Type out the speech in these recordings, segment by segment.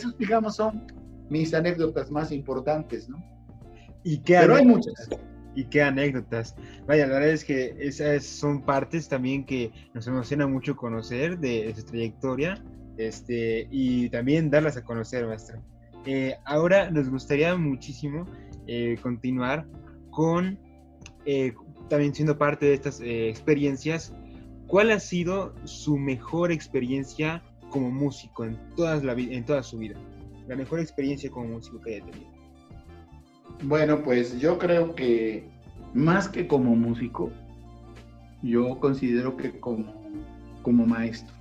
esos, digamos, son mis anécdotas más importantes, ¿no? ¿Y qué Pero hay muchas. Y qué anécdotas. Vaya, la verdad es que esas son partes también que nos emociona mucho conocer de, su trayectoria este, y también darlas a conocer, maestro. Eh, ahora nos gustaría muchísimo eh, continuar con, eh, también siendo parte de estas experiencias, ¿cuál ha sido su mejor experiencia como músico en, todas la, en toda su vida? La mejor experiencia como músico que haya tenido. Bueno, pues yo creo que más que como músico, yo considero que como, como maestro.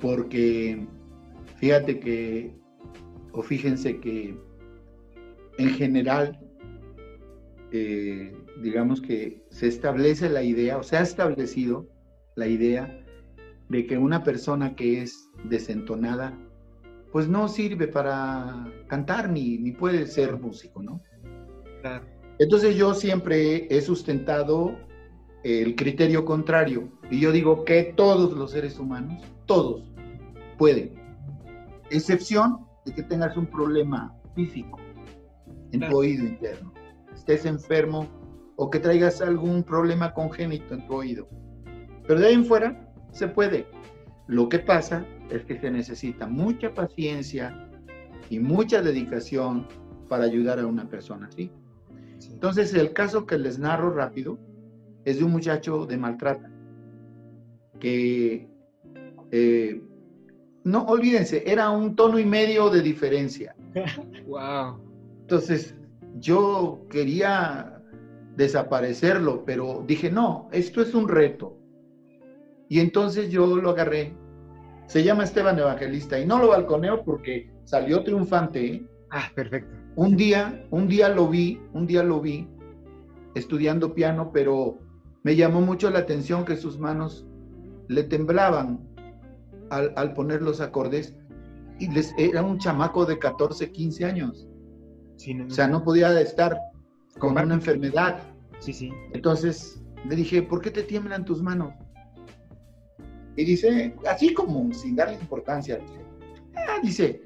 Porque fíjate que, o fíjense que en general, eh, digamos que se establece la idea, o se ha establecido la idea de que una persona que es desentonada, pues no sirve para cantar ni, ni puede ser músico, ¿no? Entonces yo siempre he sustentado el criterio contrario. Y yo digo que todos los seres humanos, todos, pueden, excepción de que tengas un problema físico en tu oído interno, estés enfermo o que traigas algún problema congénito en tu oído. Pero de ahí en fuera se puede. Lo que pasa es que se necesita mucha paciencia y mucha dedicación para ayudar a una persona así. Entonces, el caso que les narro rápido es de un muchacho de maltrata que, eh, no olvídense, era un tono y medio de diferencia. wow. Entonces, yo quería desaparecerlo, pero dije, no, esto es un reto. Y entonces yo lo agarré. Se llama Esteban Evangelista y no lo balconeo porque salió triunfante. ¿eh? Ah, perfecto. Un día, un día lo vi, un día lo vi estudiando piano, pero me llamó mucho la atención que sus manos le temblaban al, poner los acordes y les, era un chamaco de 14, 15 años. o sea, no podía estar con una enfermedad. Sí, sí. Entonces le dije, ¿por qué te tiemblan tus manos? Y dice, así como sin darle importancia, ah", dice,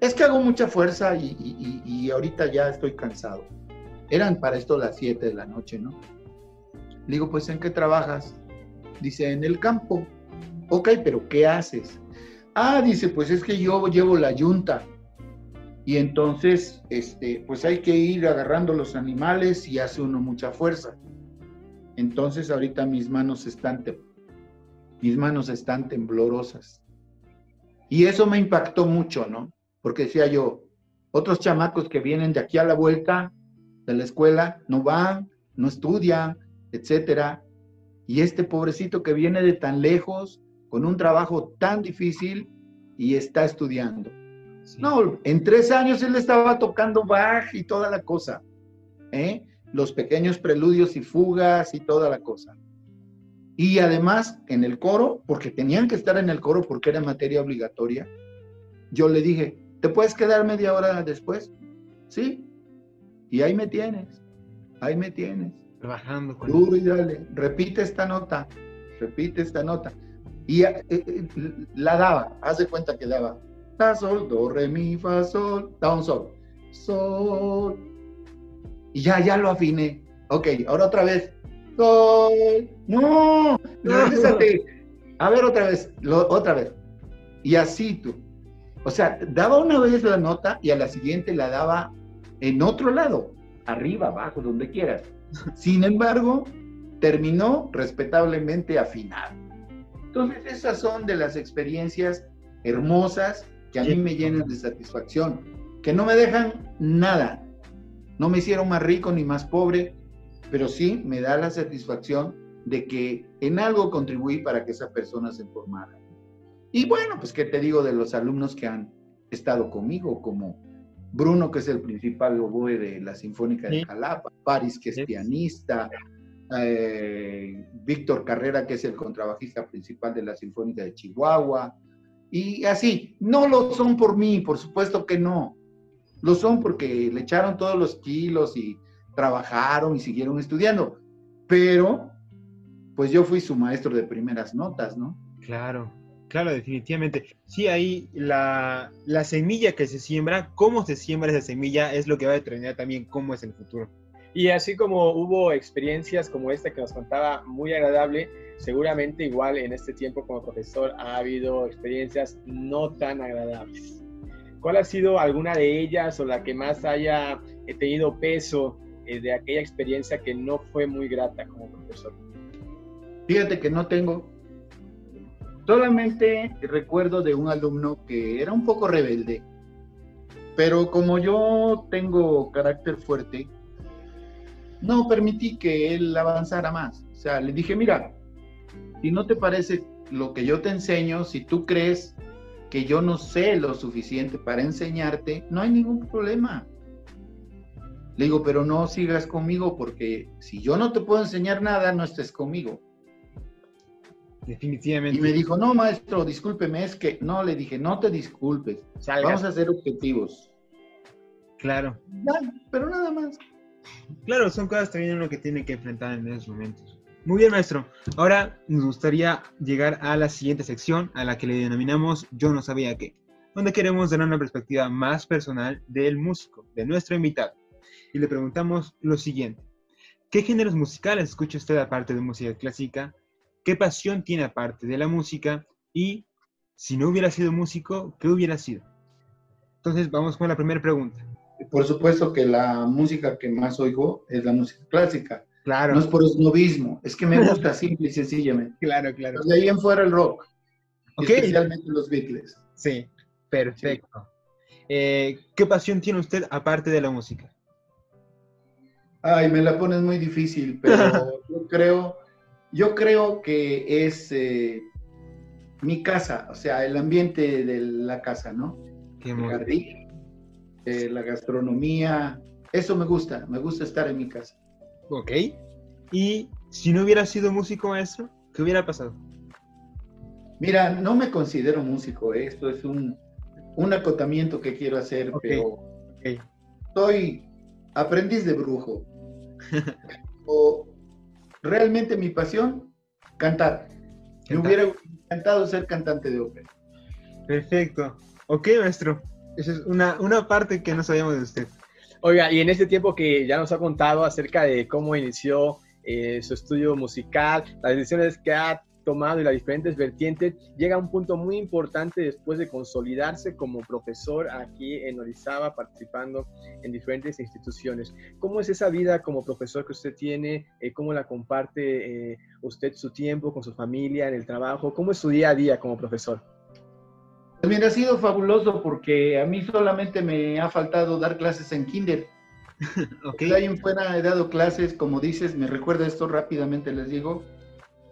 es que hago mucha fuerza y, ahorita ya estoy cansado. Eran para esto las 7 de la noche, ¿no? Le digo, pues ¿en qué trabajas? Dice, en el campo. Ok, pero ¿qué haces? Ah, dice, pues es que yo llevo la yunta. Y entonces, este, pues hay que ir agarrando los animales y hace uno mucha fuerza. Entonces ahorita mis manos están, mis manos están temblorosas. Y eso me impactó mucho, ¿no? porque decía yo, otros chamacos que vienen de aquí a la vuelta de la escuela no van, no estudian, etcétera. Y este pobrecito que viene de tan lejos, con un trabajo tan difícil y está estudiando. No, en tres años él estaba tocando Bach y toda la cosa. ¿eh? Los pequeños preludios y fugas y toda la cosa. Y además en el coro, porque tenían que estar en el coro porque era materia obligatoria, yo le dije, ¿Te puedes quedar media hora después? Sí. Y ahí me tienes. Ahí me tienes. Trabajando con Duro y dale. Repite esta nota. Repite esta nota. Y eh, eh, la daba. Haz de cuenta que daba. La, sol, do, re, mi, fa, sol. Da un sol. Sol. Y ya, ya lo afiné. Ok, ahora otra vez. Sol. No. A ver otra vez. otra vez. Y así tú. O sea, daba una vez la nota y a la siguiente la daba en otro lado, arriba, abajo, donde quieras. Sin embargo, terminó respetablemente afinado. Entonces, esas son de las experiencias hermosas que a mí me llenan de satisfacción, que no me dejan nada. No me hicieron más rico ni más pobre, pero sí me da la satisfacción de que en algo contribuí para que esa persona se formara. Y bueno, pues qué te digo de los alumnos que han estado conmigo, como Bruno, que es el principal oboe de la Sinfónica de Jalapa, Paris, que es pianista, eh, Víctor Carrera, que es el contrabajista principal de la Sinfónica de Chihuahua, y así. No lo son por mí, por supuesto que no. Lo son porque le echaron todos los kilos y trabajaron y siguieron estudiando. Pero, pues yo fui su maestro de primeras notas, ¿no? Claro. Claro, definitivamente. Sí, ahí la, la, semilla que se siembra, cómo se siembra esa semilla es lo que va a determinar también cómo es el futuro. Y así como hubo experiencias como esta que nos contaba muy agradable, seguramente igual en este tiempo como profesor ha habido experiencias no tan agradables. ¿Cuál ha sido alguna de ellas o la que más haya eh, tenido peso eh, de aquella experiencia que no fue muy grata como profesor? Fíjate que no tengo. Solamente recuerdo de un alumno que era un poco rebelde, pero como yo tengo carácter fuerte, no permití que él avanzara más. O sea, le dije, mira, si no te parece lo que yo te enseño, si tú crees que yo no sé lo suficiente para enseñarte, no hay ningún problema. Le digo, pero no sigas conmigo porque si yo no te puedo enseñar nada, no estés conmigo. Definitivamente. Y me dijo, no, maestro, discúlpeme, es que no, le dije, no te disculpes, vamos a hacer objetivos. Claro. pero nada más. Claro, son cosas también uno que tiene que enfrentar en esos momentos. Muy bien, maestro. Ahora nos gustaría llegar a la siguiente sección, a la que le denominamos Yo no sabía qué, donde queremos dar una perspectiva más personal del músico, de nuestro invitado. Y le preguntamos lo siguiente. ¿Qué géneros musicales escucha usted aparte de música clásica? ¿Qué pasión tiene aparte de la música? Y si no hubiera sido músico, ¿qué hubiera sido? Entonces vamos con la primera pregunta. Por supuesto que la música que más oigo es la música clásica Claro. No es por snobismo, es que me gusta simple y sencillamente. Claro, claro. de ahí en fuera el rock. Especialmente los Beatles. Sí, perfecto. Eh, ¿Qué pasión tiene usted aparte de la música? Ay, me la pones muy difícil, pero yo creo, yo creo que es eh, mi casa, o sea, el ambiente de la casa, ¿no? Qué el jardín, eh, la gastronomía, eso me gusta, me gusta estar en mi casa. Ok. Y si no hubiera sido músico maestro, ¿qué hubiera pasado? Mira, no me considero músico, ¿eh? esto es un, acotamiento que quiero hacer, pero soy aprendiz de brujo. o realmente mi pasión, cantar. Me hubiera encantado ser cantante de ópera. Perfecto. Ok, maestro. Esa es una, una parte que no sabíamos de usted. Oiga, y en este tiempo que ya nos ha contado acerca de cómo inició eh, su estudio musical, las decisiones que ha tomado y las diferentes vertientes, llega a un punto muy importante después de consolidarse como profesor aquí en Orizaba, participando en diferentes instituciones. ¿Cómo es esa vida como profesor que usted tiene? Eh, ¿Cómo la comparte eh, usted su tiempo con su familia, en el trabajo? ¿Cómo es su día a día como profesor? También ha sido fabuloso porque a mí solamente me ha faltado dar clases en kinder. okay. Ahí en fuera he dado clases, como dices, me recuerda esto rápidamente, les digo.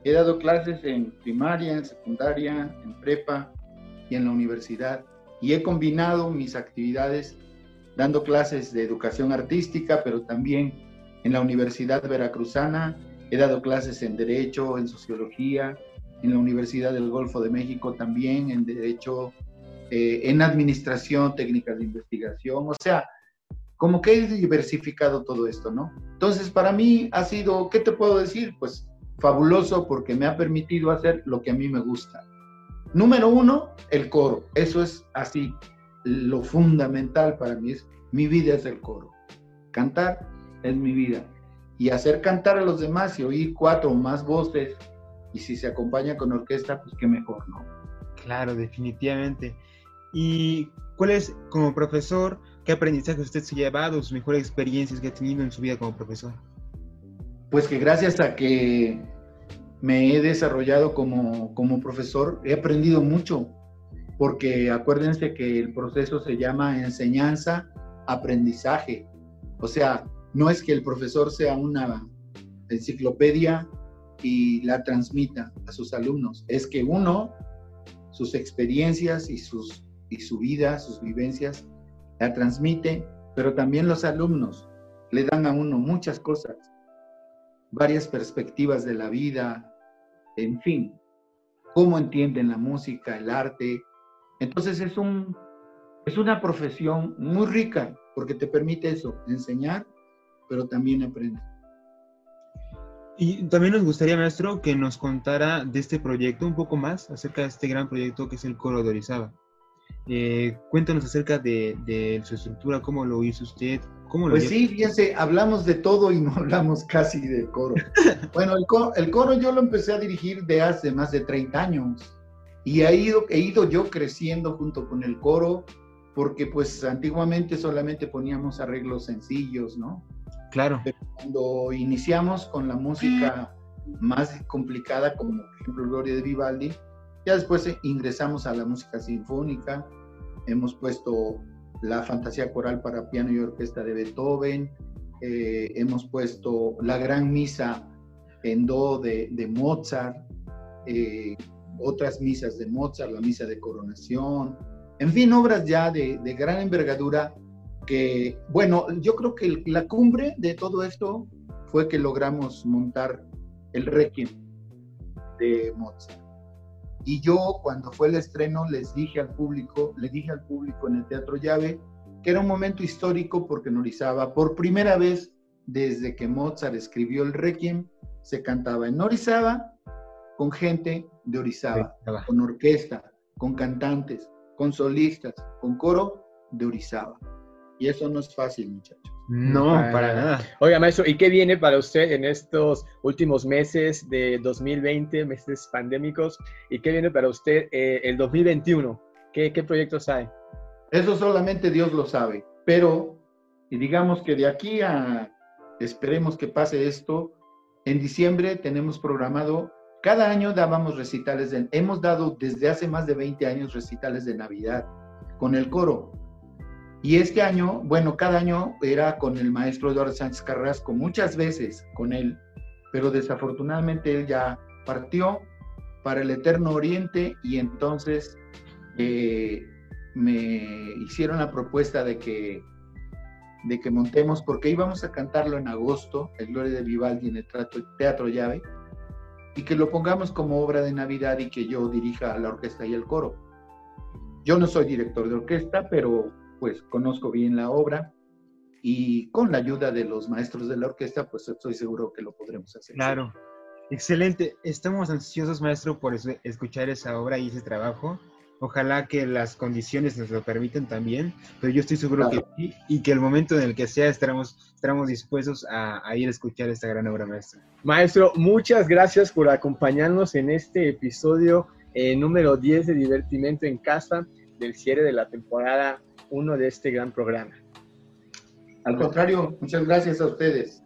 He dado clases en primaria, en secundaria, en prepa y en la universidad. Y he combinado mis actividades dando clases de educación artística, pero también en la Universidad Veracruzana. He dado clases en Derecho, en Sociología, en la Universidad del Golfo de México también, en Derecho, eh, en Administración, Técnicas de Investigación, o sea, como que he diversificado todo esto, ¿no? Entonces, para mí ha sido, ¿qué te puedo decir? Pues fabuloso porque me ha permitido hacer lo que a mí me gusta. Número uno, el coro. Eso es así, lo fundamental para mí es, mi vida es el coro. Cantar es mi vida. Y hacer cantar a los demás y oír cuatro o más voces y si se acompaña con orquesta, pues qué mejor, ¿no? Claro, definitivamente. ¿Y cuál es, como profesor, qué aprendizaje usted se ha llevado, sus mejores experiencias que ha tenido en su vida como profesor? Pues que gracias a que me he desarrollado como, como profesor, he aprendido mucho, porque acuérdense que el proceso se llama enseñanza, aprendizaje. O sea, no es que el profesor sea una enciclopedia y la transmita a sus alumnos. Es que uno, sus experiencias y, sus, y su vida, sus vivencias, la transmite, pero también los alumnos le dan a uno muchas cosas, varias perspectivas de la vida, en fin, cómo entienden la música, el arte. Entonces es, un, es una profesión muy rica porque te permite eso, enseñar, pero también aprender. Y también nos gustaría, maestro, que nos contara de este proyecto un poco más, acerca de este gran proyecto que es el Coro de Orizaba. Eh, cuéntanos acerca de, su estructura, cómo lo hizo usted, cómo lo Pues sí, fíjense, hablamos de todo y no hablamos casi del coro. bueno, el coro, el coro yo lo empecé a dirigir de hace más de 30 años y he ido, he ido yo creciendo junto con el coro porque pues antiguamente solamente poníamos arreglos sencillos, ¿no? Claro. cuando iniciamos con la música más complicada, como por ejemplo Gloria de Vivaldi, ya después ingresamos a la música sinfónica, hemos puesto la fantasía coral para piano y orquesta de Beethoven, eh, hemos puesto la gran misa en do de, Mozart, eh, otras misas de Mozart, la misa de coronación, en fin, obras ya de, gran envergadura que, bueno, yo creo que la cumbre de todo esto fue que logramos montar el Requiem de Mozart. Y yo cuando fue el estreno les dije al público, le dije al público en el Teatro Llave que era un momento histórico porque en Orizaba, por primera vez desde que Mozart escribió el Requiem, se cantaba en Orizaba con gente de Orizaba, con orquesta, con cantantes, con solistas, con coro de Orizaba. Y eso no es fácil, muchachos. No, para, nada. Oiga, maestro, ¿y qué viene para usted en estos últimos meses de 2020, meses pandémicos? ¿Y qué viene para usted eh, el 2021? ¿Qué, ¿Qué proyectos hay? Eso solamente Dios lo sabe. Pero, y digamos que de aquí a, esperemos que pase esto, en diciembre tenemos programado cada año dábamos recitales, de, hemos dado desde hace más de 20 años recitales de Navidad con el coro. Y este año, bueno, cada año era con el maestro Eduardo Sánchez Carrasco, muchas veces con él, pero desafortunadamente él ya partió para el Eterno Oriente y entonces eh, me hicieron la propuesta de que, de que montemos, porque íbamos a cantarlo en agosto, el Gloria de Vivaldi en el Teatro Llave, y que lo pongamos como obra de Navidad y que yo dirija la orquesta y el coro. Yo no soy director de orquesta, pero pues conozco bien la obra y con la ayuda de los maestros de la orquesta, pues estoy seguro que lo podremos hacer. Claro, excelente. Estamos ansiosos, maestro, por escuchar esa obra y ese trabajo. Ojalá que las condiciones nos lo permitan también, pero yo estoy seguro que sí y que el momento en el que sea estaremos, estaremos dispuestos a, ir a escuchar esta gran obra maestra. Maestro, muchas gracias por acompañarnos en este episodio eh, número 10 de Divertimento en Casa del cierre de la temporada 1 de este gran programa. Al contrario, muchas gracias a ustedes.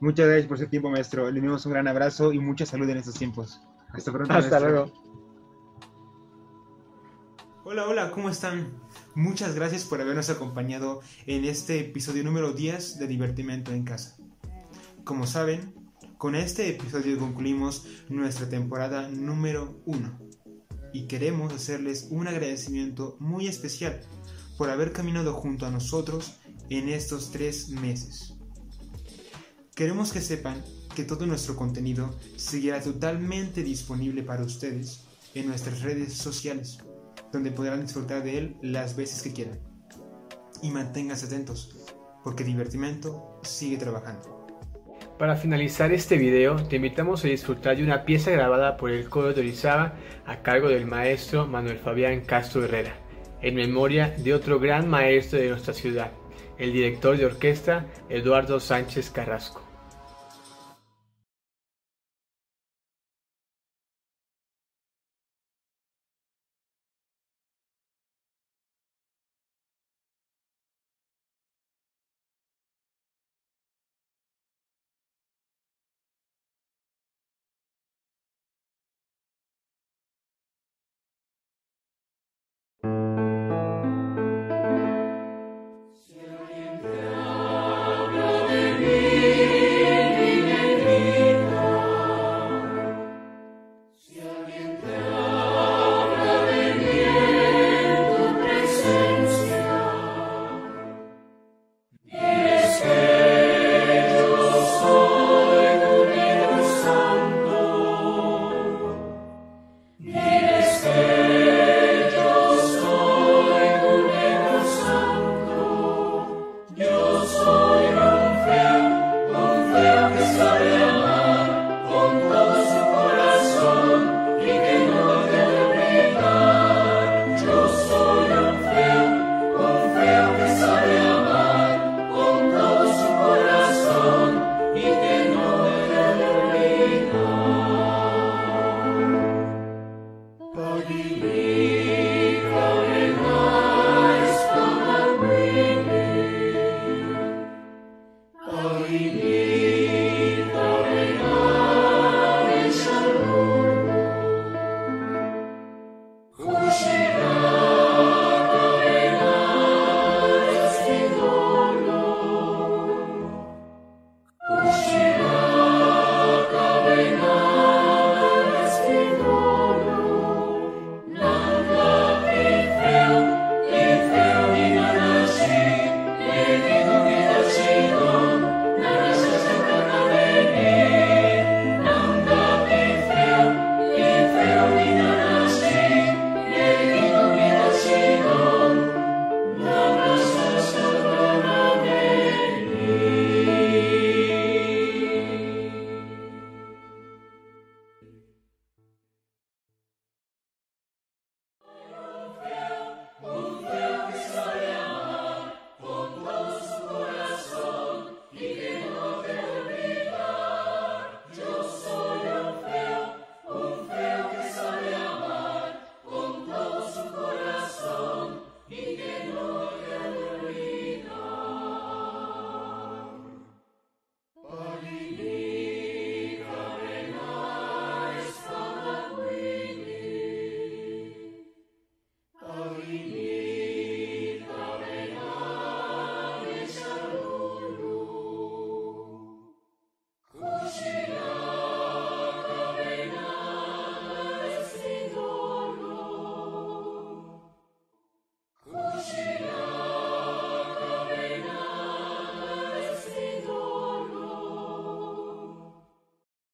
Muchas gracias por su tiempo, maestro. Le enviamos un gran abrazo y mucha salud en estos tiempos. Hasta pronto. Hasta luego. Hola, hola, ¿cómo están? Muchas gracias por habernos acompañado en este episodio número 10 de Divertimento en Casa. Como saben, con este episodio concluimos nuestra temporada número 1 y queremos hacerles un agradecimiento muy especial por haber caminado junto a nosotros en estos tres meses. Queremos que sepan que todo nuestro contenido seguirá totalmente disponible para ustedes en nuestras redes sociales donde podrán disfrutar de él las veces que quieran. Y manténganse atentos, porque Divertimento sigue trabajando. Para finalizar este video, te invitamos a disfrutar de una pieza grabada por el coro de Orizaba a cargo del maestro Manuel Fabián Castro Herrera, en memoria de otro gran maestro de nuestra ciudad, el director de orquesta Eduardo Sánchez Carrasco.